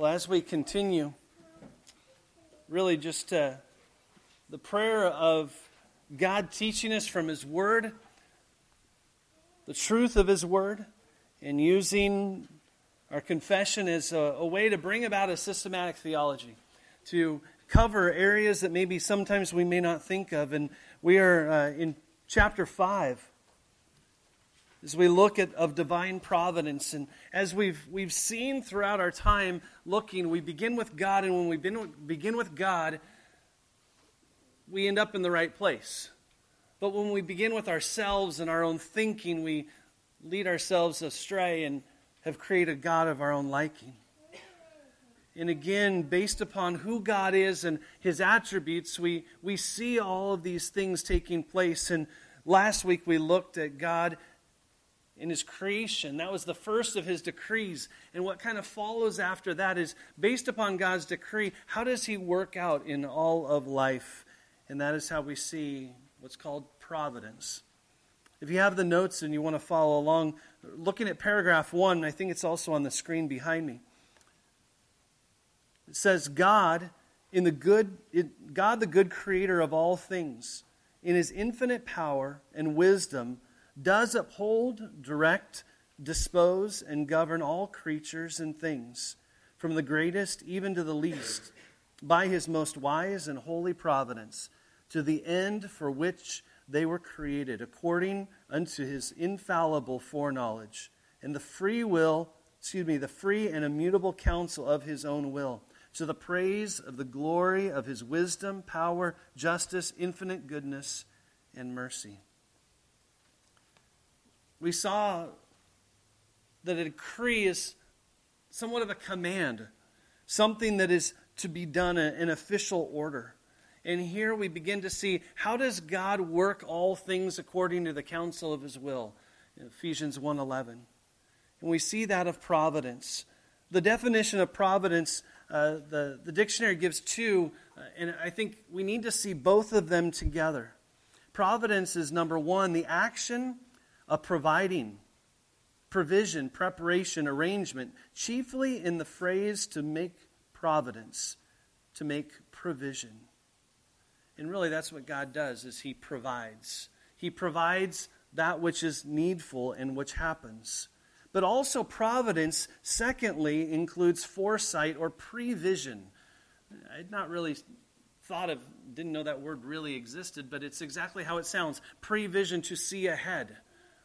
Well, as we continue, really just uh, the prayer of God teaching us from His Word, the truth of His Word, and using our confession as a, a way to bring about a systematic theology, to cover areas that maybe sometimes we may not think of. And we are uh, in chapter 5 as we look at of divine providence. And as we've we've seen throughout our time looking we begin with god and when we begin with god we end up in the right place. But when we begin with ourselves and our own thinking we lead ourselves astray and have created god of our own liking. And again based upon who god is and his attributes we we see all of these things taking place. And last week we looked at god in his creation. That was the first of his decrees. And what kind of follows after that is based upon God's decree, how does he work out in all of life? And that is how we see what's called providence. If you have the notes and you want to follow along, looking at paragraph one, I think it's also on the screen behind me. It says, God, in the good, God, the good creator of all things, in his infinite power and wisdom, does uphold, direct, dispose, and govern all creatures and things, from the greatest even to the least, by his most wise and holy providence, to the end for which they were created, according unto his infallible foreknowledge, and the free will, excuse me, the free and immutable counsel of his own will, to the praise of the glory of his wisdom, power, justice, infinite goodness, and mercy we saw that a decree is somewhat of a command, something that is to be done in official order. And here we begin to see how does God work all things according to the counsel of his will? Ephesians 1:11. And we see that of providence. The definition of providence, uh, the, the dictionary gives two, uh, and I think we need to see both of them together. Providence is number one, the action of providing, provision, preparation, arrangement, chiefly in the phrase to make providence, to make provision. And really that's what God does is he provides. He provides that which is needful and which happens. But also providence secondly includes foresight or prevision. I'd not really thought of didn't know that word really existed, but it's exactly how it sounds. Prevision to see ahead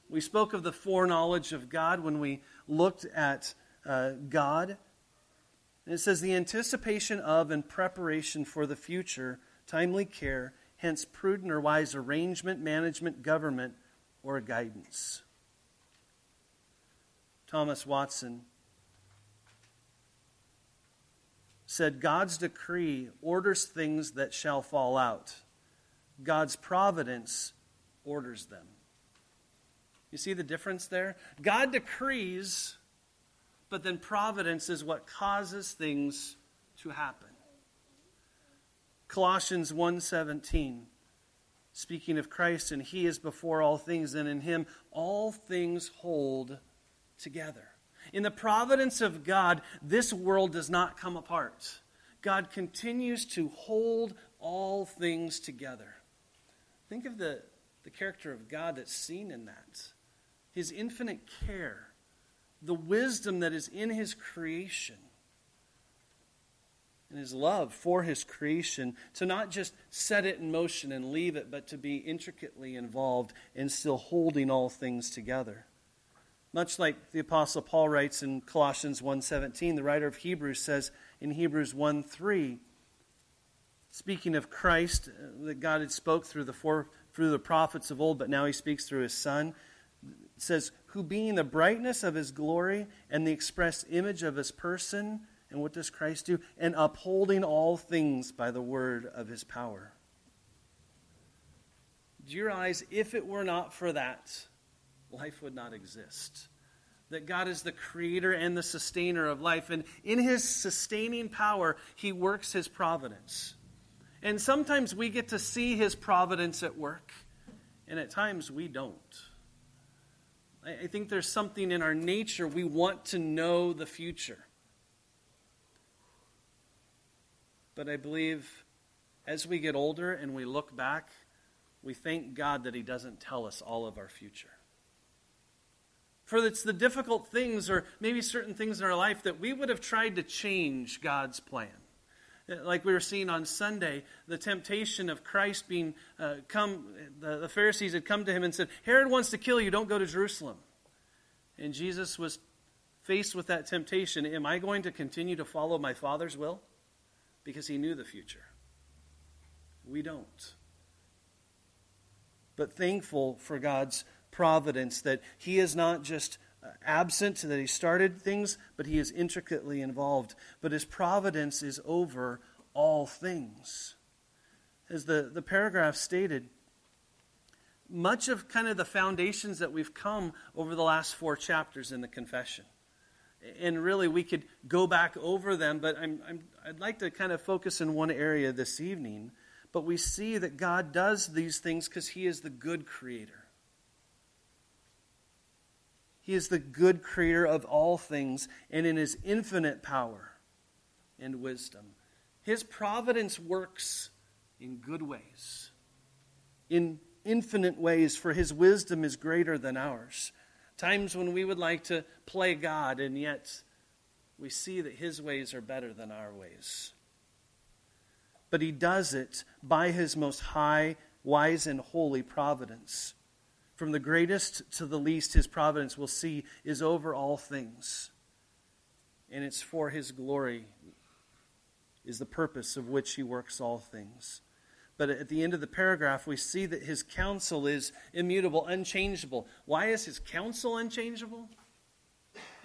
we spoke of the foreknowledge of God when we looked at uh, God. And it says, the anticipation of and preparation for the future, timely care, hence prudent or wise arrangement, management, government, or guidance. Thomas Watson said, God's decree orders things that shall fall out, God's providence orders them. You see the difference there? God decrees, but then providence is what causes things to happen. Colossians 1:17 speaking of Christ and he is before all things and in him all things hold together. In the providence of God, this world does not come apart. God continues to hold all things together. Think of the, the character of God that's seen in that his infinite care, the wisdom that is in his creation, and his love for his creation, to not just set it in motion and leave it, but to be intricately involved and still holding all things together. Much like the apostle Paul writes in Colossians 1:17, the writer of Hebrews says in Hebrews 1:3, speaking of Christ uh, that God had spoke through the four, through the prophets of old, but now he speaks through his son it says, who being the brightness of his glory and the express image of his person, and what does Christ do? And upholding all things by the word of his power. You realize if it were not for that, life would not exist? That God is the creator and the sustainer of life, and in his sustaining power, he works his providence. And sometimes we get to see his providence at work, and at times we don't. I think there's something in our nature we want to know the future. But I believe as we get older and we look back, we thank God that He doesn't tell us all of our future. For it's the difficult things, or maybe certain things in our life, that we would have tried to change God's plan. Like we were seeing on Sunday, the temptation of Christ being uh, come, the, the Pharisees had come to him and said, Herod wants to kill you, don't go to Jerusalem. And Jesus was faced with that temptation. Am I going to continue to follow my Father's will? Because he knew the future. We don't. But thankful for God's providence, that He is not just uh, absent, that He started things, but He is intricately involved. But His providence is over all things. As the, the paragraph stated, much of kind of the foundations that we've come over the last four chapters in the confession. And really, we could go back over them, but I'm, I'm, I'd like to kind of focus in one area this evening. But we see that God does these things because He is the good creator. He is the good creator of all things, and in his infinite power and wisdom, his providence works in good ways, in infinite ways, for his wisdom is greater than ours. Times when we would like to play God, and yet we see that his ways are better than our ways. But he does it by his most high, wise, and holy providence. From the greatest to the least, his providence, we'll see, is over all things. And it's for his glory, is the purpose of which he works all things. But at the end of the paragraph, we see that his counsel is immutable, unchangeable. Why is his counsel unchangeable?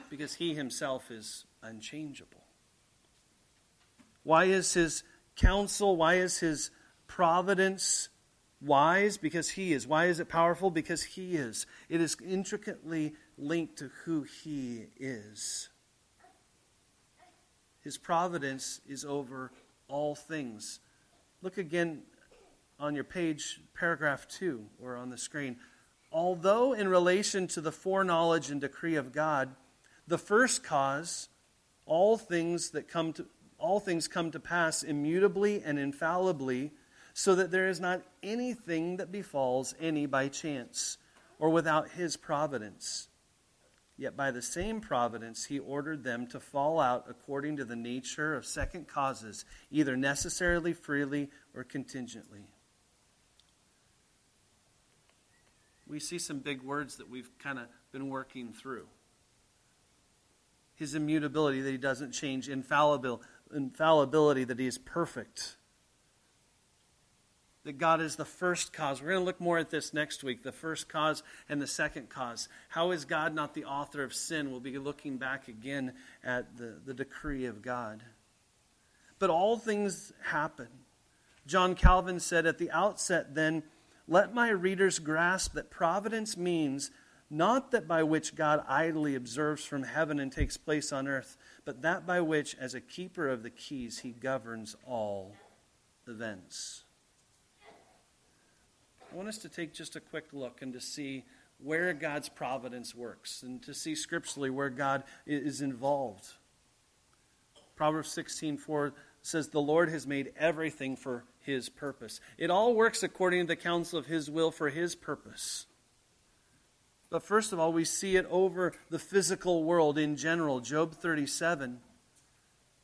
Because he himself is unchangeable. Why is his counsel, why is his providence Wise? Because He is. Why is it powerful? Because He is. It is intricately linked to who He is. His providence is over all things. Look again on your page, paragraph 2, or on the screen. Although, in relation to the foreknowledge and decree of God, the first cause, all things that come to all things come to pass immutably and infallibly so that there is not anything that befalls any by chance or without his providence. Yet by the same providence, he ordered them to fall out according to the nature of second causes, either necessarily, freely, or contingently. We see some big words that we've kind of been working through. His immutability, that he doesn't change, infallibility, infallibility that he is perfect that God is the first cause. We're going to look more at this next week the first cause and the second cause. How is God not the author of sin? We'll be looking back again at the, the decree of God. But all things happen. John Calvin said at the outset, then, let my readers grasp that providence means not that by which God idly observes from heaven and takes place on earth, but that by which, as a keeper of the keys, he governs all events. I want us to take just a quick look and to see where God's providence works and to see scripturally where God is involved. Proverbs 16:4 says the Lord has made everything for his purpose. It all works according to the counsel of his will for his purpose. But first of all, we see it over the physical world in general. Job 37,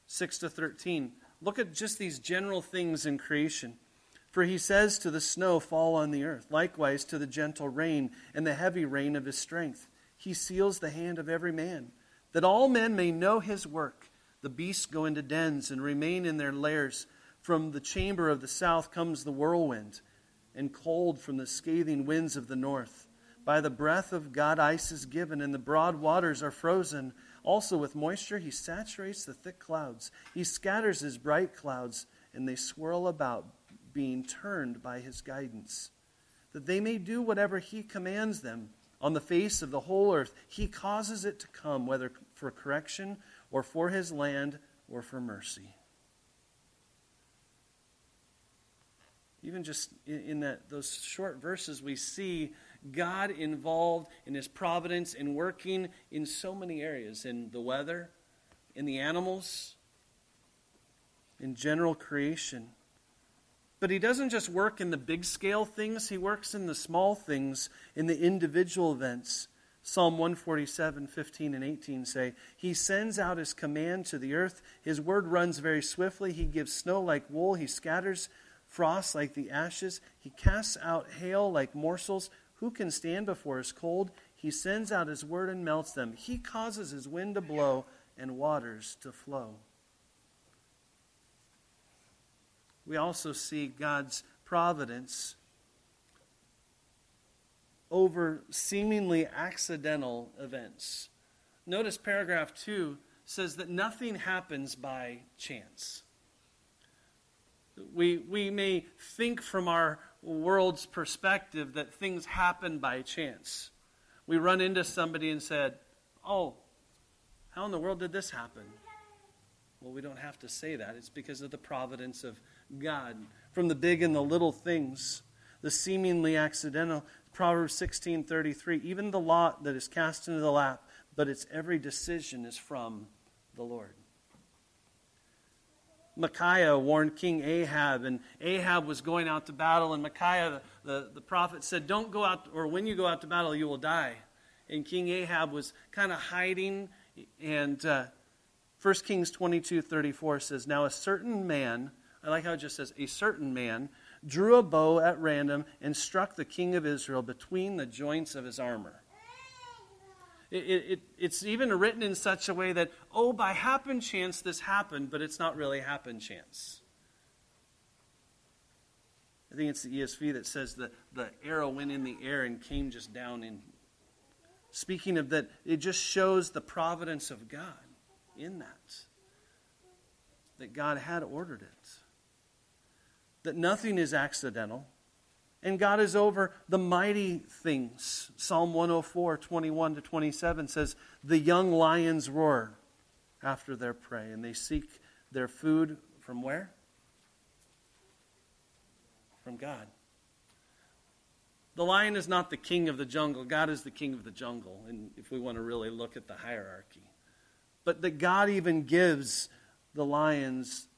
6 to 13. Look at just these general things in creation. For he says to the snow, Fall on the earth, likewise to the gentle rain and the heavy rain of his strength. He seals the hand of every man, that all men may know his work. The beasts go into dens and remain in their lairs. From the chamber of the south comes the whirlwind, and cold from the scathing winds of the north. By the breath of God, ice is given, and the broad waters are frozen. Also, with moisture, he saturates the thick clouds. He scatters his bright clouds, and they swirl about being turned by his guidance, that they may do whatever he commands them on the face of the whole earth. He causes it to come, whether for correction or for his land or for mercy. Even just in that those short verses, we see God involved in his providence in working in so many areas in the weather, in the animals, in general creation. But he doesn't just work in the big scale things, he works in the small things, in the individual events. Psalm 147, 15 and 18 say, He sends out His command to the earth. His word runs very swiftly. He gives snow like wool. He scatters frost like the ashes. He casts out hail like morsels. Who can stand before His cold? He sends out His word and melts them. He causes His wind to blow and waters to flow. We also see God's providence over seemingly accidental events. Notice paragraph 2 says that nothing happens by chance. We, we may think from our world's perspective that things happen by chance. We run into somebody and said, Oh, how in the world did this happen? Well, we don't have to say that. It's because of the providence of God. From the big and the little things, the seemingly accidental, Proverbs 16:33, even the lot that is cast into the lap, but its every decision is from the Lord. Micaiah warned King Ahab, and Ahab was going out to battle, and Micaiah, the, the, the, prophet, said, Don't go out, or when you go out to battle, you will die. And King Ahab was kind of hiding, and uh, 1 Kings 22 34 says, Now a certain man, I like how it just says, a certain man drew a bow at random and struck the king of Israel between the joints of his armor. It, it, it's even written in such a way that, oh, by happen chance this happened, but it's not really happen chance. I think it's the ESV that says that the arrow went in the air and came just down in. Speaking of that, it just shows the providence of God in that. That God had ordered it that nothing is accidental. And God is over the mighty things. Psalm 104, 21 to 27 says, The young lions roar after their prey, and they seek their food from where? From God. The lion is not the king of the jungle. God is the king of the jungle, and if we want to really look at the hierarchy. But that God even gives the lions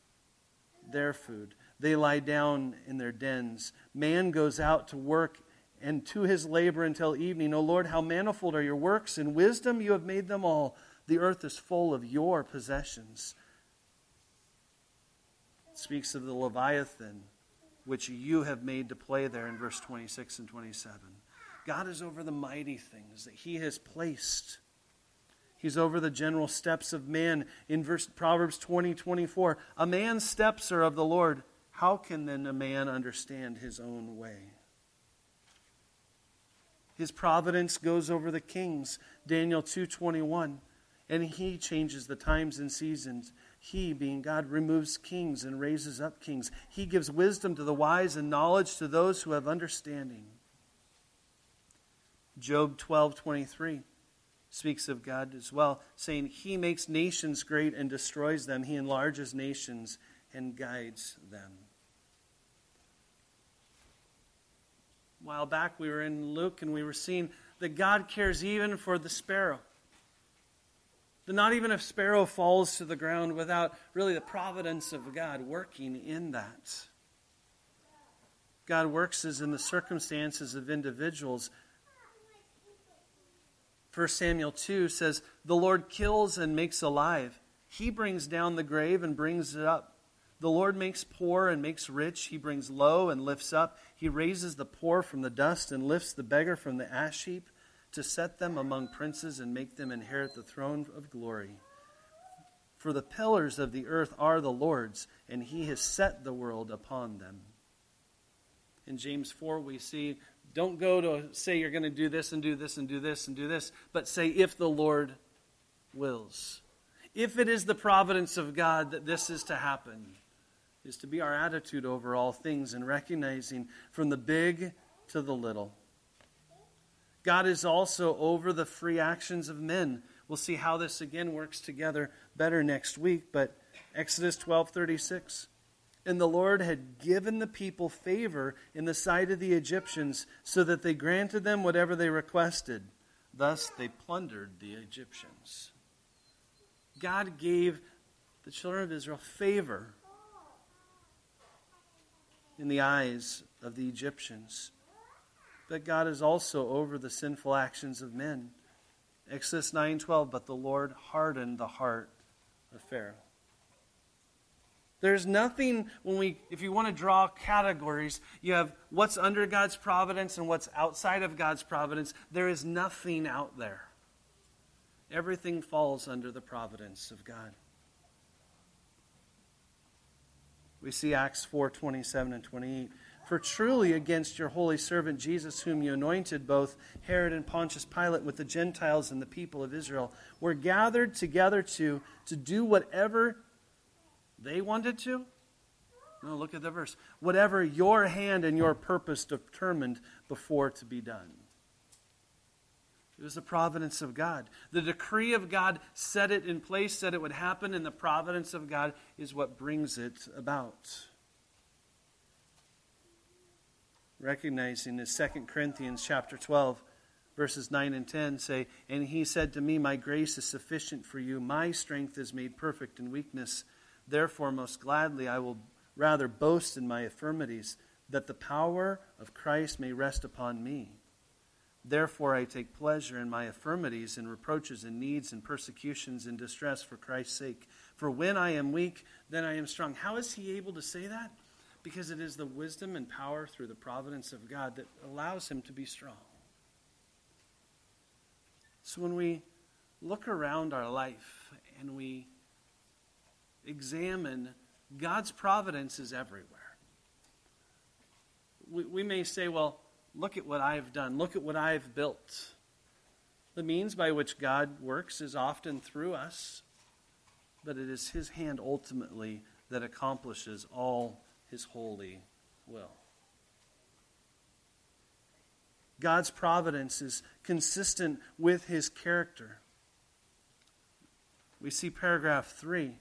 their food. They lie down in their dens. Man goes out to work and to his labor until evening. O Lord, how manifold are your works! In wisdom you have made them all. The earth is full of your possessions. It speaks of the Leviathan, which you have made to play there in verse 26 and 27. God is over the mighty things that he has placed. He's over the general steps of man. In verse Proverbs 20, 24, a man's steps are of the Lord how can then a man understand his own way? His providence goes over the kings, Daniel 2:21, and he changes the times and seasons. He, being God, removes kings and raises up kings. He gives wisdom to the wise and knowledge to those who have understanding. Job 12:23 speaks of God as well, saying, He makes nations great and destroys them. He enlarges nations and guides them. While back, we were in Luke and we were seeing that God cares even for the sparrow. That not even a sparrow falls to the ground without really the providence of God working in that. God works as in the circumstances of individuals. 1 Samuel 2 says, The Lord kills and makes alive. He brings down the grave and brings it up. The Lord makes poor and makes rich. He brings low and lifts up. He raises the poor from the dust and lifts the beggar from the ash heap to set them among princes and make them inherit the throne of glory. For the pillars of the earth are the Lord's, and he has set the world upon them. In James 4, we see don't go to say you're going to do this and do this and do this and do this, but say if the Lord wills. If it is the providence of God that this is to happen is to be our attitude over all things and recognizing from the big to the little. God is also over the free actions of men. We'll see how this again works together better next week, but Exodus 12:36 and the Lord had given the people favor in the sight of the Egyptians so that they granted them whatever they requested. Thus they plundered the Egyptians. God gave the children of Israel favor in the eyes of the Egyptians. But God is also over the sinful actions of men. Exodus 9:12 But the Lord hardened the heart of Pharaoh. There's nothing when we if you want to draw categories, you have what's under God's providence and what's outside of God's providence. There is nothing out there. Everything falls under the providence of God. We see Acts 4 27 and 28. For truly against your holy servant Jesus, whom you anointed, both Herod and Pontius Pilate, with the Gentiles and the people of Israel, were gathered together to, to do whatever they wanted to? No, look at the verse. Whatever your hand and your purpose determined before to be done. It was the providence of God. The decree of God set it in place, said it would happen, and the providence of God is what brings it about. Recognizing this, 2 Corinthians chapter 12, verses 9 and 10 say, And he said to me, My grace is sufficient for you. My strength is made perfect in weakness. Therefore, most gladly, I will rather boast in my infirmities, that the power of Christ may rest upon me. Therefore, I take pleasure in my infirmities and reproaches and needs and persecutions and distress for Christ's sake. For when I am weak, then I am strong. How is he able to say that? Because it is the wisdom and power through the providence of God that allows him to be strong. So when we look around our life and we examine God's providence is everywhere. We, we may say, well, Look at what I've done. Look at what I've built. The means by which God works is often through us, but it is His hand ultimately that accomplishes all His holy will. God's providence is consistent with His character. We see paragraph 3.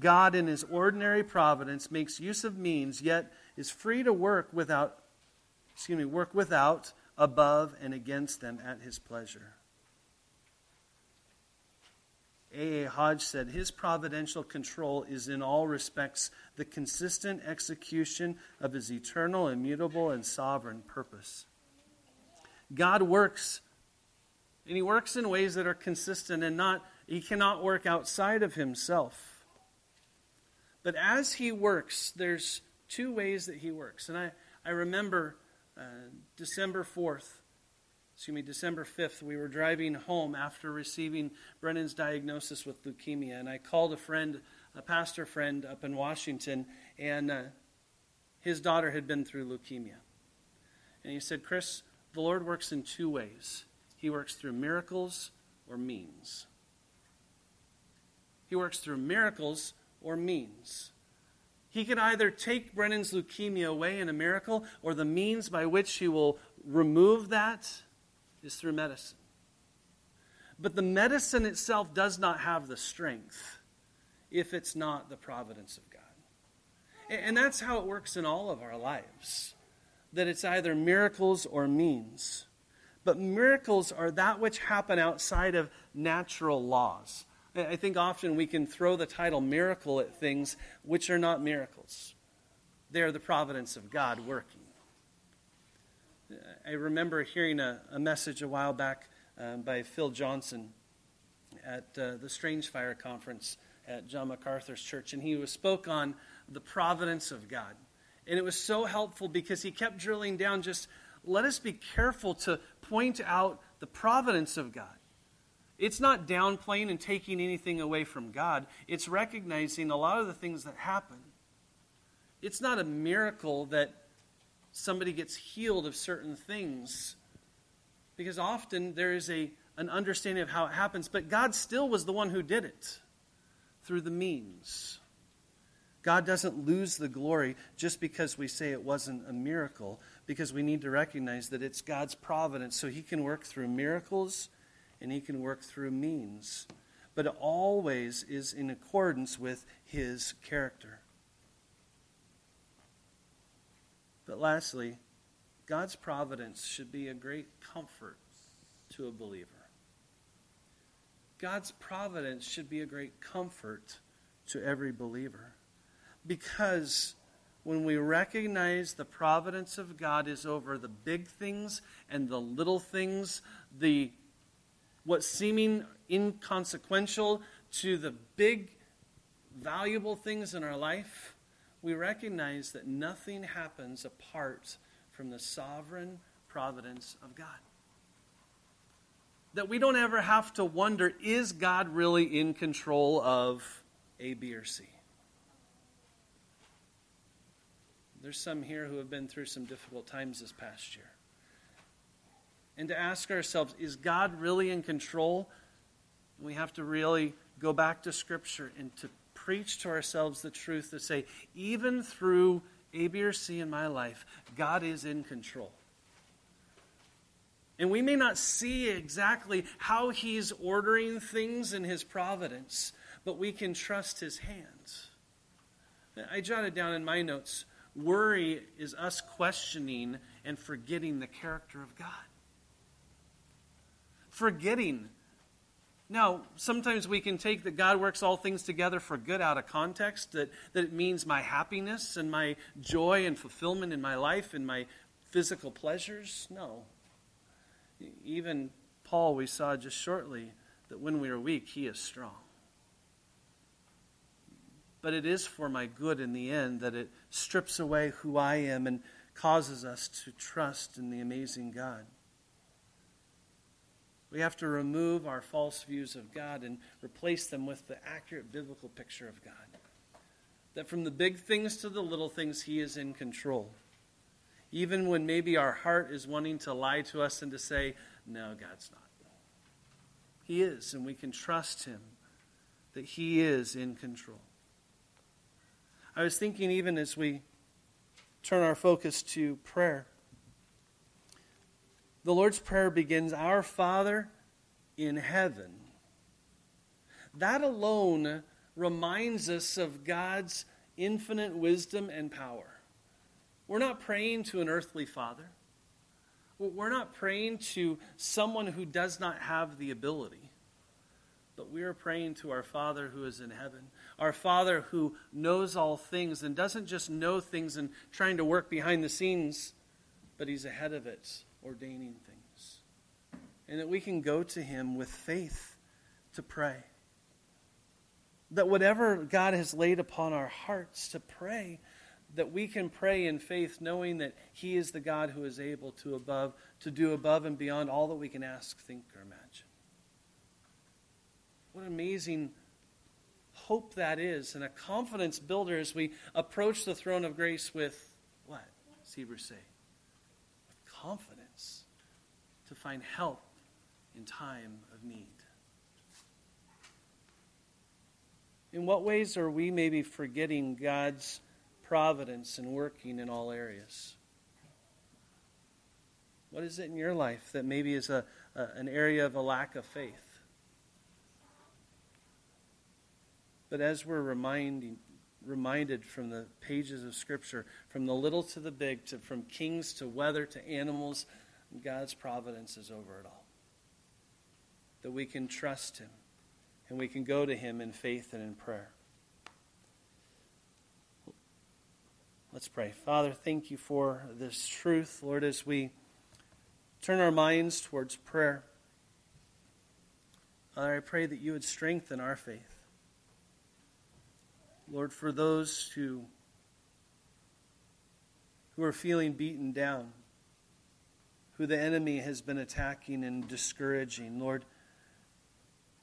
God, in His ordinary providence, makes use of means, yet is free to work without excuse me, work without, above, and against them at his pleasure. A. A. Hodge said, His providential control is in all respects the consistent execution of His eternal, immutable, and sovereign purpose. God works, and He works in ways that are consistent and not, He cannot work outside of Himself. But as He works, there's two ways that He works. And I, I remember uh, December 4th, excuse me, December 5th, we were driving home after receiving Brennan's diagnosis with leukemia. And I called a friend, a pastor friend up in Washington, and uh, his daughter had been through leukemia. And he said, Chris, the Lord works in two ways He works through miracles or means. He works through miracles or means. He can either take Brennan's leukemia away in a miracle, or the means by which he will remove that is through medicine. But the medicine itself does not have the strength if it's not the providence of God. And that's how it works in all of our lives that it's either miracles or means. But miracles are that which happen outside of natural laws. I think often we can throw the title miracle at things which are not miracles. They are the providence of God working. I remember hearing a, a message a while back um, by Phil Johnson at uh, the Strange Fire Conference at John MacArthur's church, and he was, spoke on the providence of God. And it was so helpful because he kept drilling down just let us be careful to point out the providence of God. It's not downplaying and taking anything away from God. It's recognizing a lot of the things that happen. It's not a miracle that somebody gets healed of certain things, because often there is a, an understanding of how it happens, but God still was the one who did it through the means. God doesn't lose the glory just because we say it wasn't a miracle, because we need to recognize that it's God's providence, so He can work through miracles and he can work through means. But it always is in accordance with his character. But lastly, God's providence should be a great comfort to a believer. God's providence should be a great comfort to every believer. Because when we recognize the providence of God is over the big things and the little things, the what seeming inconsequential to the big valuable things in our life, we recognize that nothing happens apart from the sovereign providence of God. That we don't ever have to wonder is God really in control of A, B, or C? There's some here who have been through some difficult times this past year. And to ask ourselves, is God really in control? We have to really go back to Scripture and to preach to ourselves the truth to say, even through A, B, or C in my life, God is in control. And we may not see exactly how He's ordering things in His providence, but we can trust His hands. I jotted down in my notes worry is us questioning and forgetting the character of God. Forgetting now, sometimes we can take that God works all things together for good out of context, that, that it means my happiness and my joy and fulfillment in my life and my physical pleasures. No. Even Paul, we saw just shortly that when we are weak, he is strong. But it is for my good in the end that it strips away who I am and causes us to trust in the amazing God. We have to remove our false views of God and replace them with the accurate biblical picture of God. That from the big things to the little things, He is in control. Even when maybe our heart is wanting to lie to us and to say, no, God's not. He is, and we can trust Him that He is in control. I was thinking, even as we turn our focus to prayer, the Lord's Prayer begins Our Father in heaven. That alone reminds us of God's infinite wisdom and power. We're not praying to an earthly father. We're not praying to someone who does not have the ability. But we are praying to our Father who is in heaven. Our Father who knows all things and doesn't just know things and trying to work behind the scenes, but He's ahead of it ordaining things. And that we can go to Him with faith to pray. That whatever God has laid upon our hearts to pray, that we can pray in faith knowing that He is the God who is able to above to do above and beyond all that we can ask, think, or imagine. What amazing hope that is, and a confidence builder as we approach the throne of grace with what? Hebrews say, with confidence to find help in time of need. In what ways are we maybe forgetting God's providence and working in all areas? What is it in your life that maybe is a, a, an area of a lack of faith? But as we're reminding, reminded from the pages of Scripture, from the little to the big, to, from kings to weather to animals God's providence is over it all. That we can trust Him and we can go to Him in faith and in prayer. Let's pray. Father, thank you for this truth, Lord, as we turn our minds towards prayer. I pray that you would strengthen our faith. Lord, for those who, who are feeling beaten down, who the enemy has been attacking and discouraging. Lord,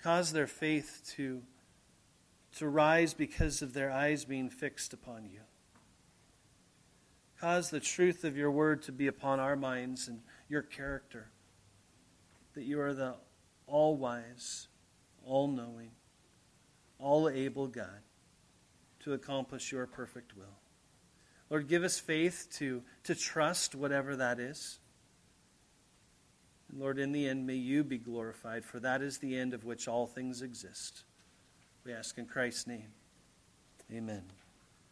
cause their faith to, to rise because of their eyes being fixed upon you. Cause the truth of your word to be upon our minds and your character, that you are the all wise, all knowing, all able God to accomplish your perfect will. Lord, give us faith to, to trust whatever that is. And Lord, in the end, may you be glorified, for that is the end of which all things exist. We ask in Christ's name. Amen.